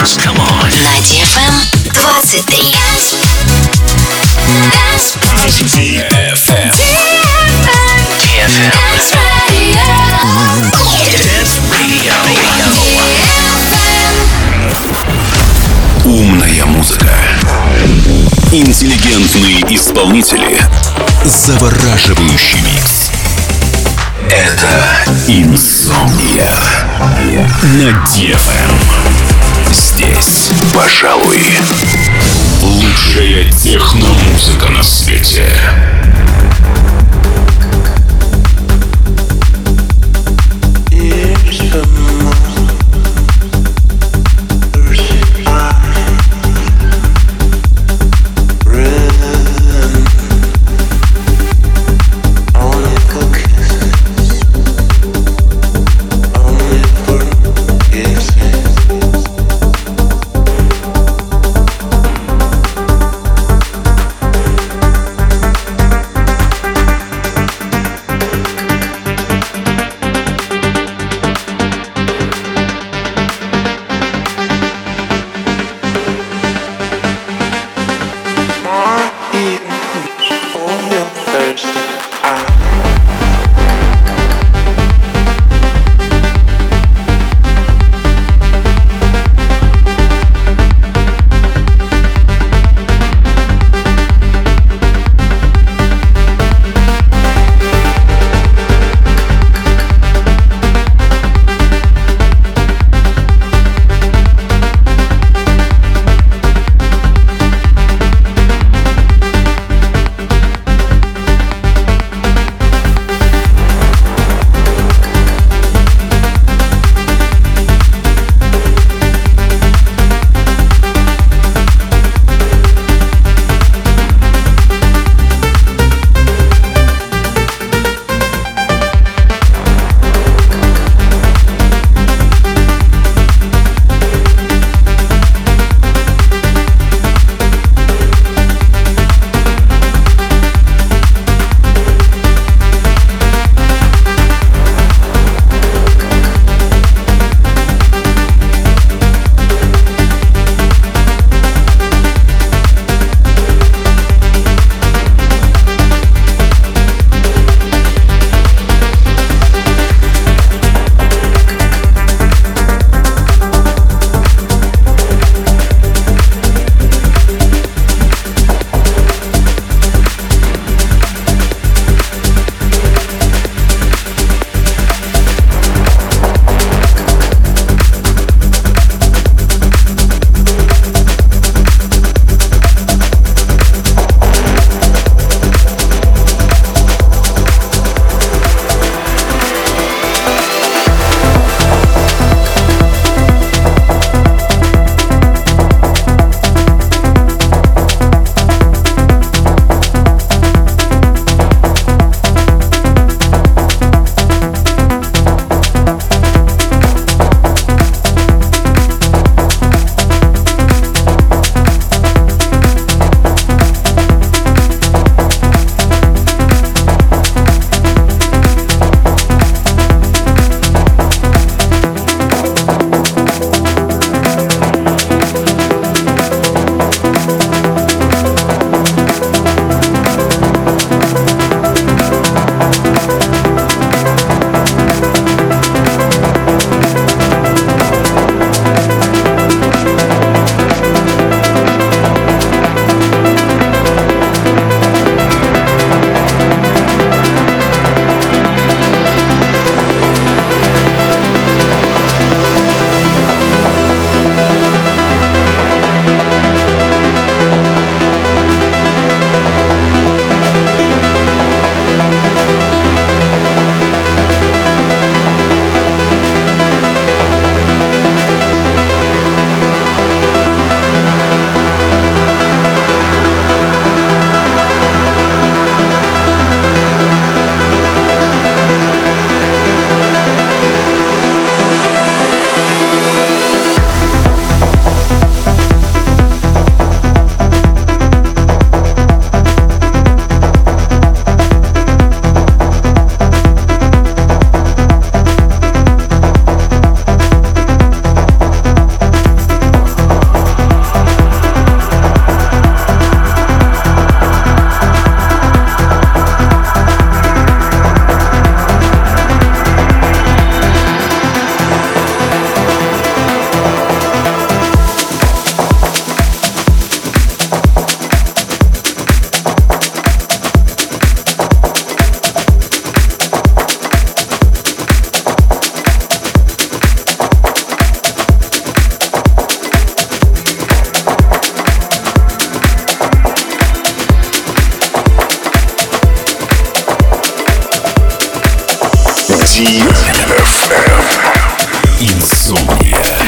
Dance. Come on. На DFM 23. DFM. DFM. Dance Radio. Умная музыка. Интеллигентные исполнители. Завораживающий микс. Это Инсомния на DFM. Здесь, пожалуй, лучшая техномузыка на свете. Insomnia.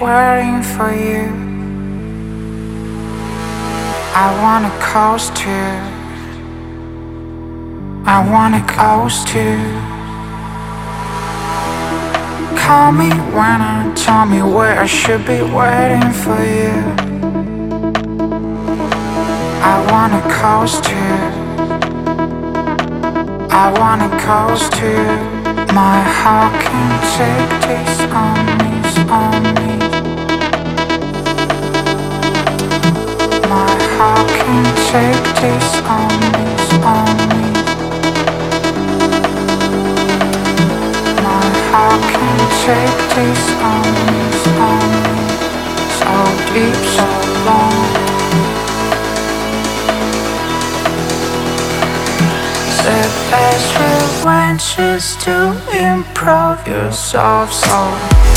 Waiting for you. I wanna coast to. I wanna coast to. Call me when I tell me where I should be waiting for you. I wanna coast to. I wanna coast to. My heart can take this on me, on me. Best revenge is to improve yourself so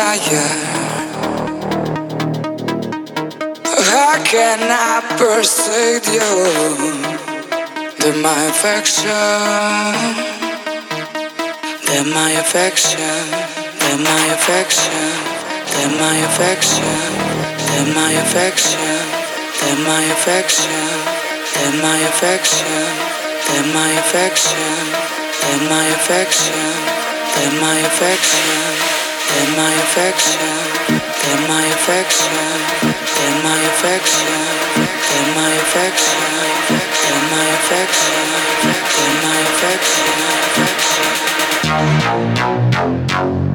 desire? How can I persuade you that my affection? They're my affection, they're my affection, they're my affection, they're my affection, they're my affection, they're my affection, they're my affection, they're my affection, they're my affection, they're my affection, they're my affection, they're my affection, they're my affection, they're my affection, they're my affection.